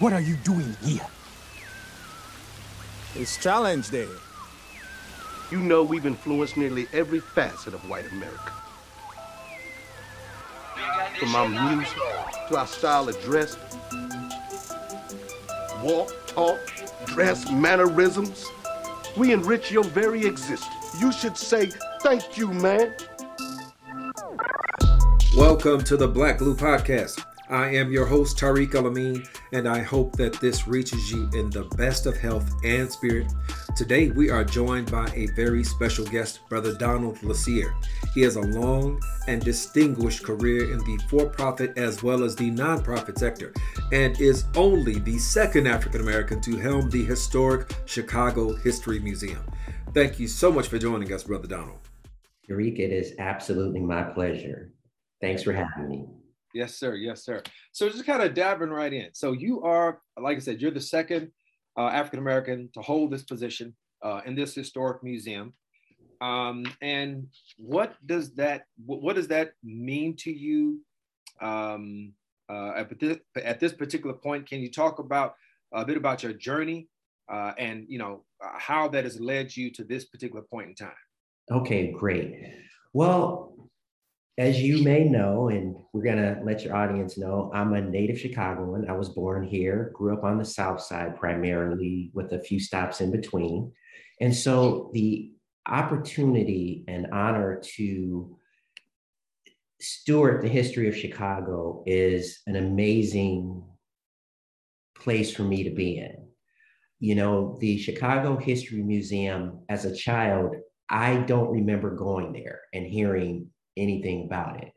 What are you doing here? It's challenge day. You know we've influenced nearly every facet of white America. From our music to our style of dress, walk, talk, dress, mannerisms. We enrich your very existence. You should say thank you, man. Welcome to the Black Blue Podcast. I am your host, Tariq Alameen, and I hope that this reaches you in the best of health and spirit. Today, we are joined by a very special guest, Brother Donald Lassere. He has a long and distinguished career in the for profit as well as the nonprofit sector, and is only the second African American to helm the historic Chicago History Museum. Thank you so much for joining us, Brother Donald. Tariq, it is absolutely my pleasure. Thanks for having me. Yes, sir. Yes, sir. So just kind of diving right in. So you are, like I said, you're the second uh, African American to hold this position uh, in this historic museum. Um, and what does that what does that mean to you um, uh, at, this, at this particular point? Can you talk about a bit about your journey uh, and you know how that has led you to this particular point in time? Okay, great. Well, as you may know, and we're going to let your audience know, I'm a native Chicagoan. I was born here, grew up on the South Side primarily, with a few stops in between. And so the opportunity and honor to steward the history of Chicago is an amazing place for me to be in. You know, the Chicago History Museum, as a child, I don't remember going there and hearing anything about it.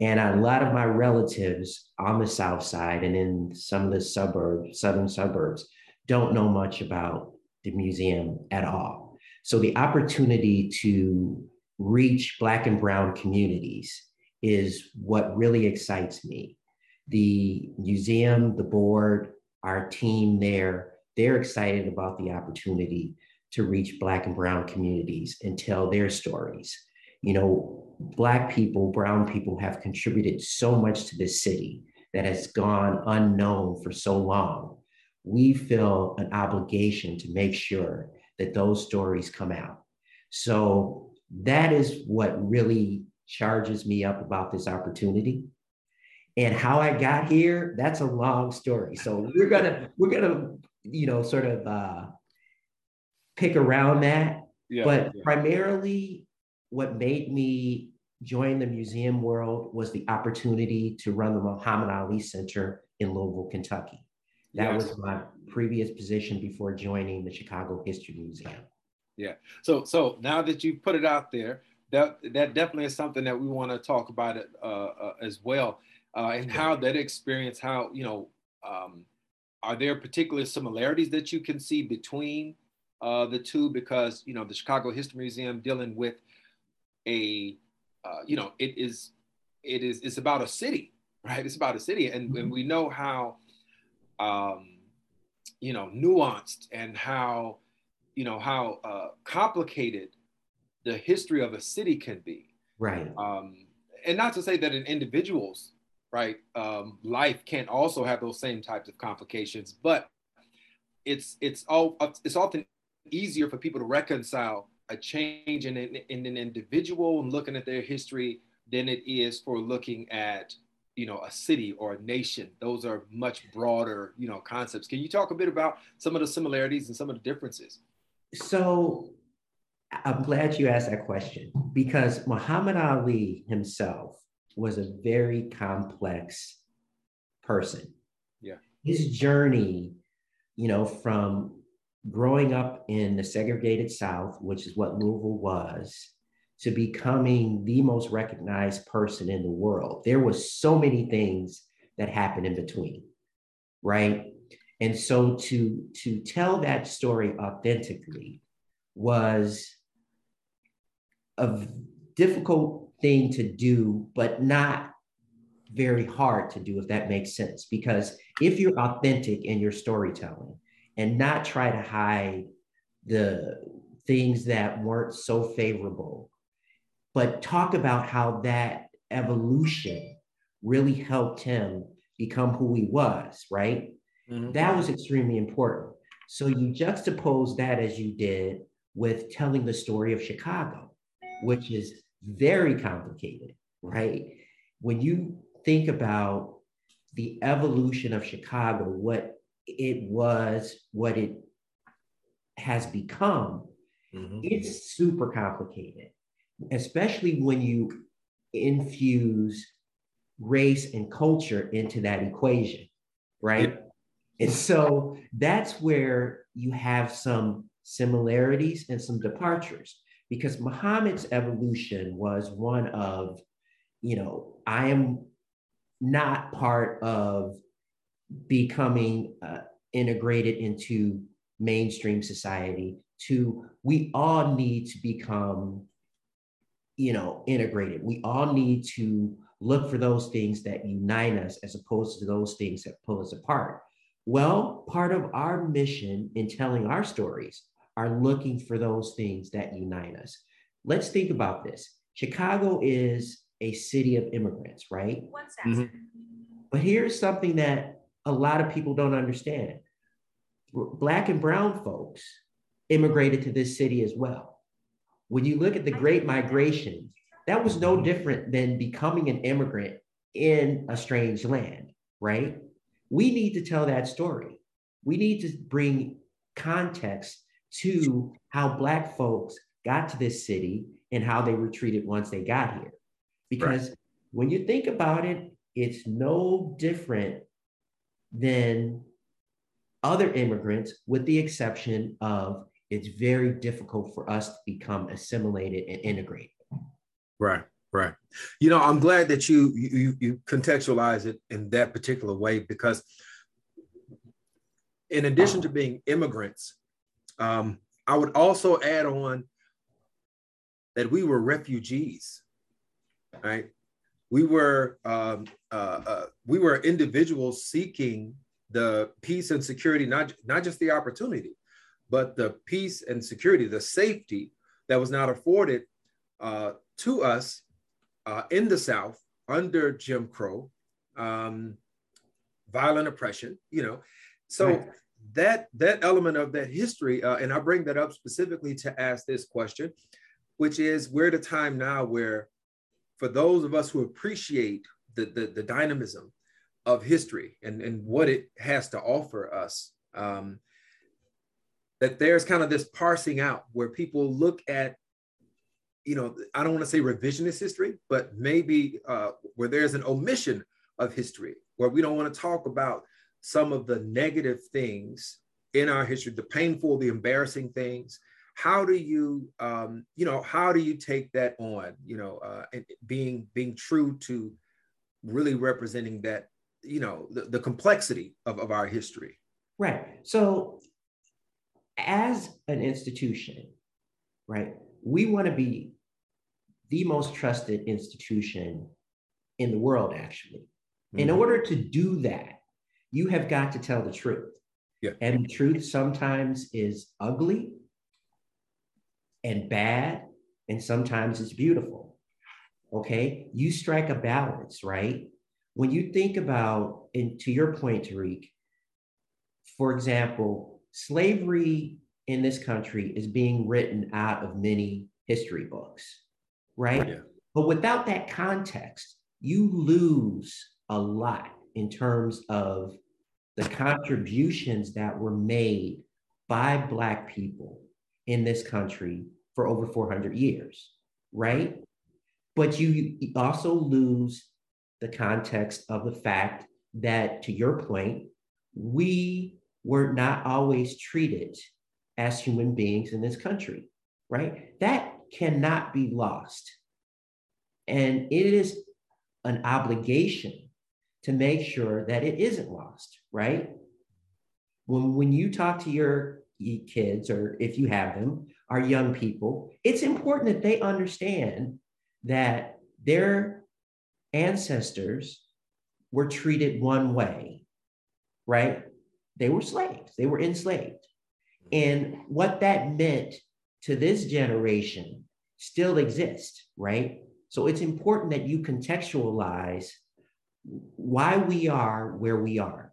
And a lot of my relatives on the South Side and in some of the suburbs, southern suburbs, don't know much about the museum at all. So the opportunity to reach Black and Brown communities is what really excites me. The museum, the board, our team there, they're excited about the opportunity to reach Black and Brown communities and tell their stories. You know, Black people, Brown people have contributed so much to this city that has gone unknown for so long. We feel an obligation to make sure that those stories come out. So that is what really charges me up about this opportunity. And how I got here, that's a long story. So we're gonna we're gonna you know sort of uh, pick around that. Yeah, but yeah. primarily, what made me join the museum world was the opportunity to run the Muhammad Ali Center in Louisville, Kentucky. That yes. was my previous position before joining the Chicago History Museum. Yeah. So so now that you put it out there, that that definitely is something that we want to talk about it uh, uh, as well, uh, and how that experience, how you know, um, are there particular similarities that you can see between uh, the two? Because you know, the Chicago History Museum dealing with a uh, you know, it is, it is, it's about a city, right? It's about a city, and, mm-hmm. and we know how, um, you know, nuanced and how, you know, how uh, complicated the history of a city can be. Right. Um, and not to say that an individual's right um, life can't also have those same types of complications, but it's it's all it's often easier for people to reconcile a change in an, in an individual and looking at their history than it is for looking at you know a city or a nation. Those are much broader you know concepts. Can you talk a bit about some of the similarities and some of the differences? So i'm glad you asked that question because muhammad ali himself was a very complex person. Yeah. His journey you know from growing up in the segregated South, which is what Louisville was, to becoming the most recognized person in the world. There was so many things that happened in between, right? And so to to tell that story authentically was a difficult thing to do, but not very hard to do, if that makes sense. Because if you're authentic in your storytelling, and not try to hide the things that weren't so favorable, but talk about how that evolution really helped him become who he was, right? Mm-hmm. That was extremely important. So you juxtapose that as you did with telling the story of Chicago, which is very complicated, right? When you think about the evolution of Chicago, what it was, what it has become, mm-hmm. it's super complicated, especially when you infuse race and culture into that equation, right? Yeah. And so that's where you have some similarities and some departures because Muhammad's evolution was one of, you know, I am not part of becoming uh, integrated into mainstream society to we all need to become you know integrated. We all need to look for those things that unite us as opposed to those things that pull us apart. Well part of our mission in telling our stories are looking for those things that unite us. Let's think about this. Chicago is a city of immigrants right? Mm-hmm. but here's something that a lot of people don't understand Black and brown folks immigrated to this city as well. When you look at the Great Migration, that was no different than becoming an immigrant in a strange land, right? We need to tell that story. We need to bring context to how Black folks got to this city and how they were treated once they got here. Because right. when you think about it, it's no different than other immigrants, with the exception of it's very difficult for us to become assimilated and integrated. Right, right. You know, I'm glad that you you you contextualize it in that particular way because, in addition to being immigrants, um, I would also add on that we were refugees, right? We were um, uh, uh, we were individuals seeking the peace and security, not, not just the opportunity, but the peace and security, the safety that was not afforded uh, to us uh, in the South under Jim Crow, um, violent oppression, you know. So right. that that element of that history, uh, and I bring that up specifically to ask this question, which is we're at a time now where, for those of us who appreciate the, the, the dynamism of history and, and what it has to offer us. Um, that there's kind of this parsing out where people look at, you know, I don't want to say revisionist history, but maybe uh, where there's an omission of history, where we don't want to talk about some of the negative things in our history, the painful, the embarrassing things. How do you, um, you know, how do you take that on? You know, uh, and being being true to really representing that you know the, the complexity of, of our history right so as an institution right we want to be the most trusted institution in the world actually mm-hmm. in order to do that you have got to tell the truth yeah. and the truth sometimes is ugly and bad and sometimes it's beautiful okay you strike a balance right when you think about, and to your point, Tariq, for example, slavery in this country is being written out of many history books, right? Yeah. But without that context, you lose a lot in terms of the contributions that were made by Black people in this country for over 400 years, right? But you also lose the context of the fact that, to your point, we were not always treated as human beings in this country, right? That cannot be lost. And it is an obligation to make sure that it isn't lost, right? When, when you talk to your kids, or if you have them, our young people, it's important that they understand that their ancestors were treated one way, right? They were slaves, they were enslaved. And what that meant to this generation still exists, right? So it's important that you contextualize why we are where we are.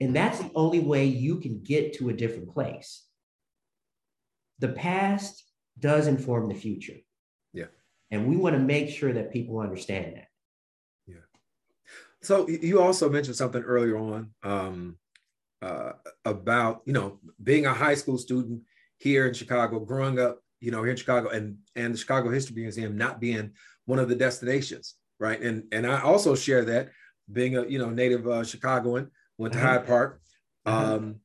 And that's the only way you can get to a different place. The past does inform the future. Yeah. And we want to make sure that people understand that. Yeah. So you also mentioned something earlier on um, uh, about, you know, being a high school student here in Chicago, growing up, you know, here in Chicago and, and the Chicago History Museum not being one of the destinations, right? And, and I also share that being a, you know, native uh, Chicagoan, went to uh-huh. Hyde Park. Uh-huh. Um,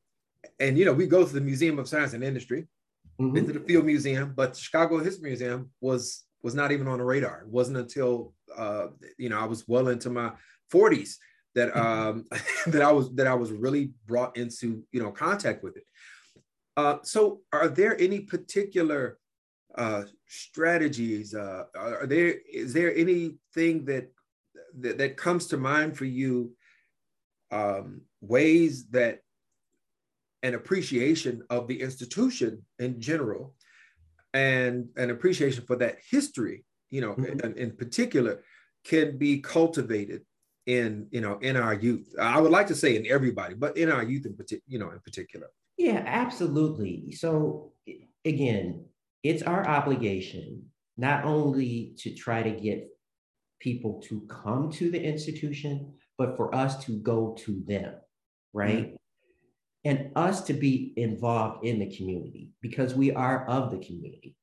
and, you know, we go to the Museum of Science and Industry, mm-hmm. been to the Field Museum, but the Chicago History Museum was was not even on the radar. It wasn't until uh, you know I was well into my 40s that mm-hmm. um, that I was that I was really brought into you know contact with it. Uh, so, are there any particular uh, strategies? Uh, are there is there anything that, that that comes to mind for you? Um, ways that an appreciation of the institution in general and an appreciation for that history you know mm-hmm. in, in, particular can be cultivated in you know in our youth. I would like to say in everybody but in our youth in particular you know in particular. Yeah absolutely. So again it's our obligation not only to try to get people to come to the institution but for us to go to them right? Mm-hmm and us to be involved in the community because we are of the community,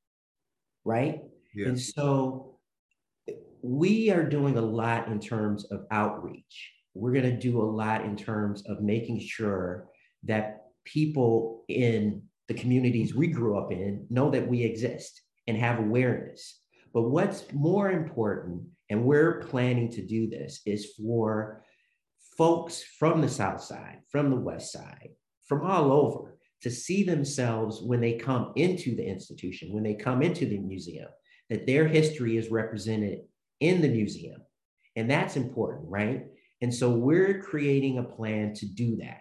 right? Yeah. And so we are doing a lot in terms of outreach. We're going to do a lot in terms of making sure that people in the communities we grew up in know that we exist and have awareness. But what's more important, and we're planning to do this, is for folks from the South Side, from the West Side, from all over to see themselves when they come into the institution, when they come into the museum, that their history is represented in the museum. And that's important, right? And so we're creating a plan to do that.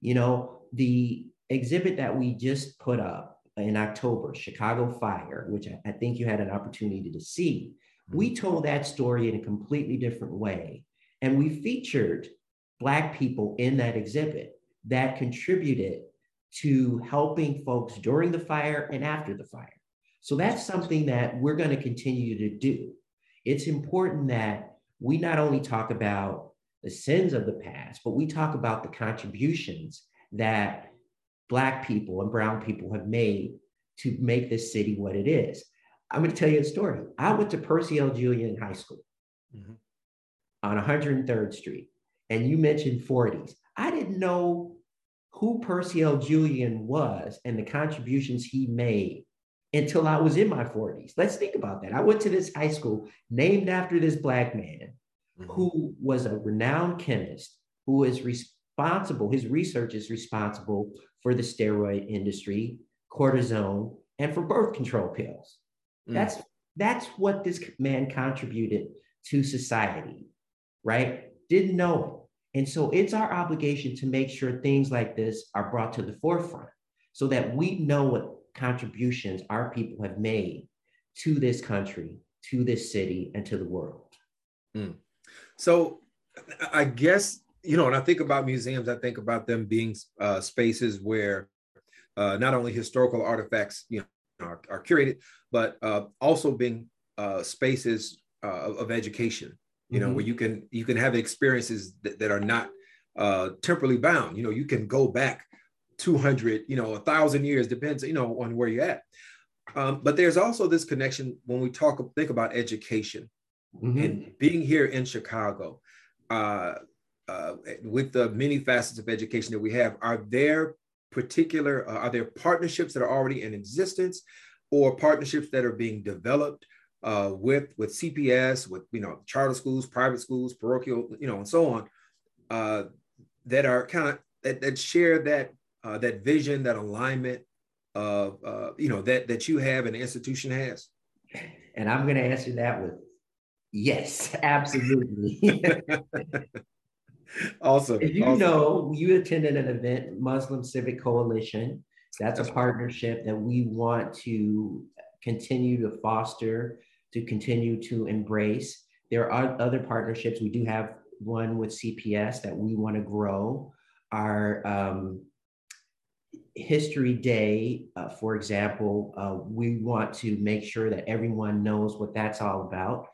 You know, the exhibit that we just put up in October, Chicago Fire, which I think you had an opportunity to see, we mm-hmm. told that story in a completely different way. And we featured Black people in that exhibit that contributed to helping folks during the fire and after the fire. So that's something that we're going to continue to do. It's important that we not only talk about the sins of the past, but we talk about the contributions that Black people and Brown people have made to make this city what it is. I'm going to tell you a story. I went to Percy L. Julian High School mm-hmm. on 103rd Street, and you mentioned 40s. I didn't know who Percy L. Julian was and the contributions he made until I was in my 40s. Let's think about that. I went to this high school named after this Black man mm-hmm. who was a renowned chemist who is responsible, his research is responsible for the steroid industry, cortisone, and for birth control pills. Mm. That's that's what this man contributed to society, right? Didn't know it. And so it's our obligation to make sure things like this are brought to the forefront so that we know what contributions our people have made to this country, to this city, and to the world. Mm. So I guess, you know, when I think about museums, I think about them being uh, spaces where uh, not only historical artifacts, you know, are, are curated, but uh, also being uh, spaces uh, of education you know, mm-hmm. where you can you can have experiences that, that are not uh, temporally bound. You know, you can go back 200, you know, a thousand years, depends, you know, on where you're at. Um, but there's also this connection when we talk, think about education mm-hmm. and being here in Chicago, uh, uh, with the many facets of education that we have, are there particular, uh, are there partnerships that are already in existence or partnerships that are being developed uh, with with CPS, with you know charter schools, private schools, parochial, you know, and so on, uh, that are kind of that, that share that uh, that vision, that alignment of uh, you know that that you have and the institution has. And I'm going to answer that with yes, absolutely. awesome. If you awesome. know, you attended an event, Muslim Civic Coalition. That's a partnership that we want to continue to foster to continue to embrace. There are other partnerships. We do have one with CPS that we want to grow. our um, History Day, uh, for example, uh, we want to make sure that everyone knows what that's all about.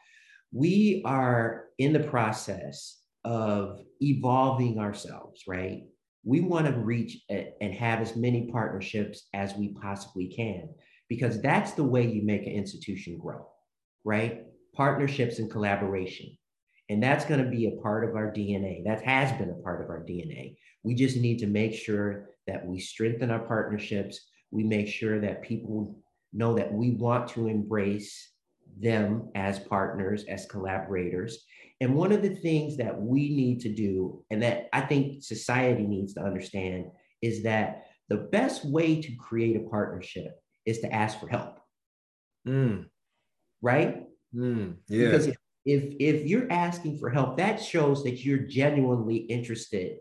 We are in the process of evolving ourselves, right? We want to reach and have as many partnerships as we possibly can, because that's the way you make an institution grow, right? Partnerships and collaboration. And that's going to be a part of our DNA. That has been a part of our DNA. We just need to make sure that we strengthen our partnerships. We make sure that people know that we want to embrace them as partners, as collaborators. And one of the things that we need to do, and that I think society needs to understand, is that the best way to create a partnership is to ask for help. Mm. Right? Mm. Yeah. Because if, if if you're asking for help, that shows that you're genuinely interested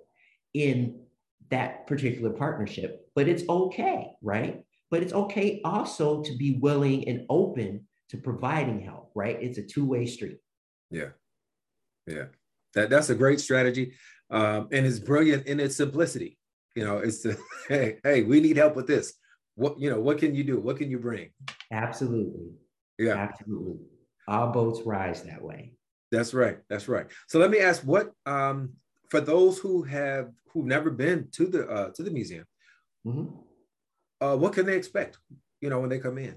in that particular partnership. But it's okay, right? But it's okay also to be willing and open to providing help, right? It's a two-way street. Yeah. Yeah. That, that's a great strategy. Um, and it's brilliant in its simplicity. You know, it's the hey, hey, we need help with this. What you know, what can you do? What can you bring? Absolutely. Yeah. Absolutely. All boats rise that way. That's right. That's right. So let me ask what um for those who have who've never been to the uh to the museum, mm-hmm. uh what can they expect, you know, when they come in?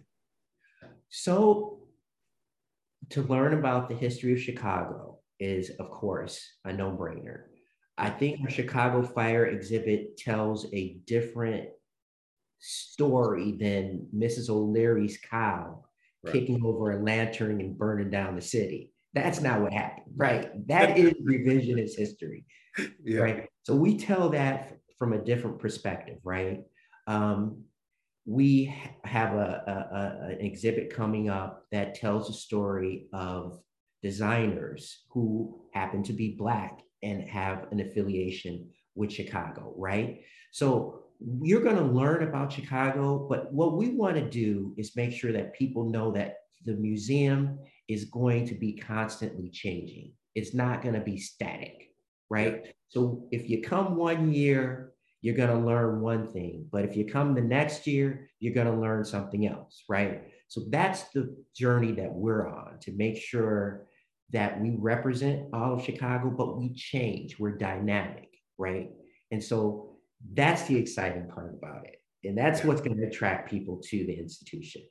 So, to learn about the history of Chicago is, of course, a no brainer. I think our Chicago Fire exhibit tells a different story than Mrs. O'Leary's cow right. kicking over a lantern and burning down the city. That's not what happened, right? That is revisionist history, yeah. right? So we tell that from a different perspective, right? Um, we have a, a, a, an exhibit coming up that tells a story of designers who happen to be Black and have an affiliation with Chicago, right? So you're going to learn about Chicago, but what we want to do is make sure that people know that the museum is going to be constantly changing. It's not going to be static, right? So if you come one year you're going to learn one thing. But if you come the next year, you're going to learn something else, right? So that's the journey that we're on to make sure that we represent all of Chicago, but we change, we're dynamic, right? And so that's the exciting part about it. And that's what's going to attract people to the institution.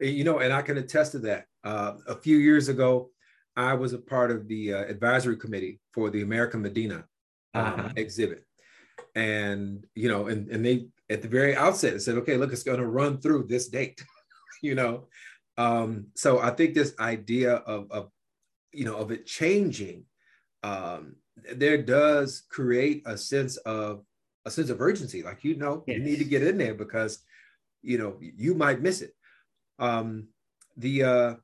You know, and I can attest to that. Uh, a few years ago, I was a part of the uh, advisory committee for the American Medina uh, uh-huh. exhibit and you know and, and they at the very outset said okay look it's going to run through this date you know um so i think this idea of of you know of it changing um there does create a sense of a sense of urgency like you know yes. you need to get in there because you know you might miss it um the uh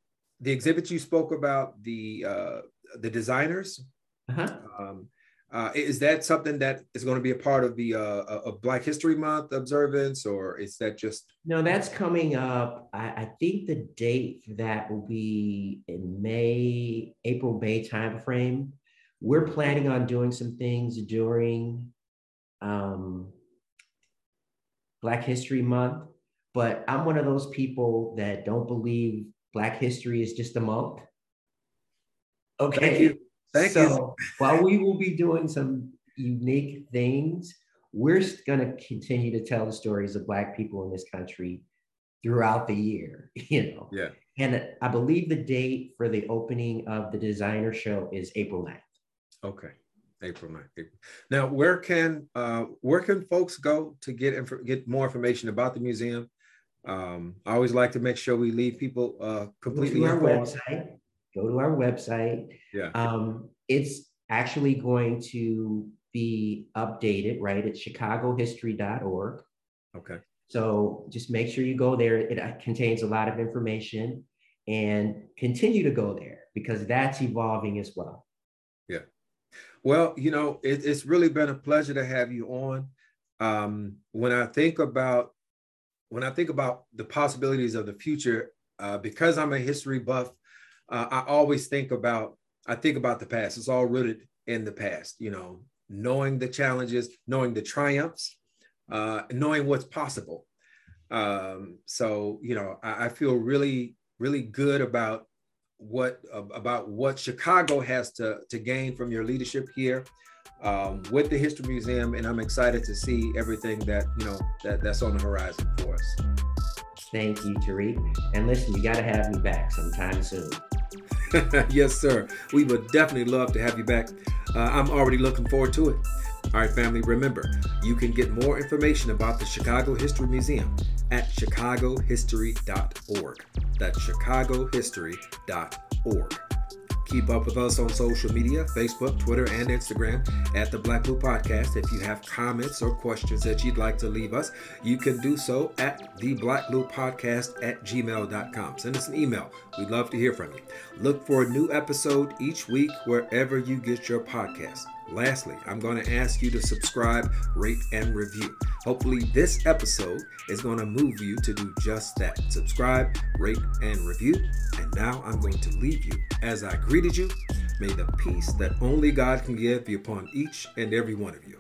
the exhibit you spoke about the uh the designers uh-huh. um uh, is that something that is going to be a part of the uh, Black History Month observance, or is that just? No, that's coming up. I, I, think the date for that will be in May, April, May timeframe. We're planning on doing some things during um, Black History Month, but I'm one of those people that don't believe Black history is just a month. Okay. Thank you. so, you. while we will be doing some unique things, we're going to continue to tell the stories of Black people in this country throughout the year, you know. Yeah. And I believe the date for the opening of the designer show is April 9th. Okay. April 9th. April. Now, where can uh, where can folks go to get inf- get more information about the museum? Um, I always like to make sure we leave people uh, completely Go to our website go to our website. Yeah. Um, it's actually going to be updated, right? At chicagohistory.org. Okay. So just make sure you go there. It uh, contains a lot of information and continue to go there because that's evolving as well. Well, you know, it, it's really been a pleasure to have you on. Um, when I think about when I think about the possibilities of the future, uh, because I'm a history buff, uh, I always think about I think about the past. It's all rooted in the past. You know, knowing the challenges, knowing the triumphs, uh, knowing what's possible. Um, so you know, I, I, feel really, really good about what about what Chicago has to to gain from your leadership here um, with the History Museum, and I'm excited to see everything that you know that that's on the horizon for us. Thank you, Tariq. And listen, you got to have me back sometime soon. yes, sir. We would definitely love to have you back. Uh, I'm already looking forward to it. All right, family, remember, you can get more information about the Chicago History Museum at chicagohistory.org. That's chicagohistory.org. Keep up with us on social media Facebook, Twitter, and Instagram at the Black Blue Podcast. If you have comments or questions that you'd like to leave us, you can do so at the Podcast at gmail.com. Send us an email. We'd love to hear from you. Look for a new episode each week wherever you get your podcast. Lastly, I'm going to ask you to subscribe, rate, and review. Hopefully, this episode is going to move you to do just that. Subscribe, rate, and review. And now I'm going to leave you as I greeted you. May the peace that only God can give be upon each and every one of you.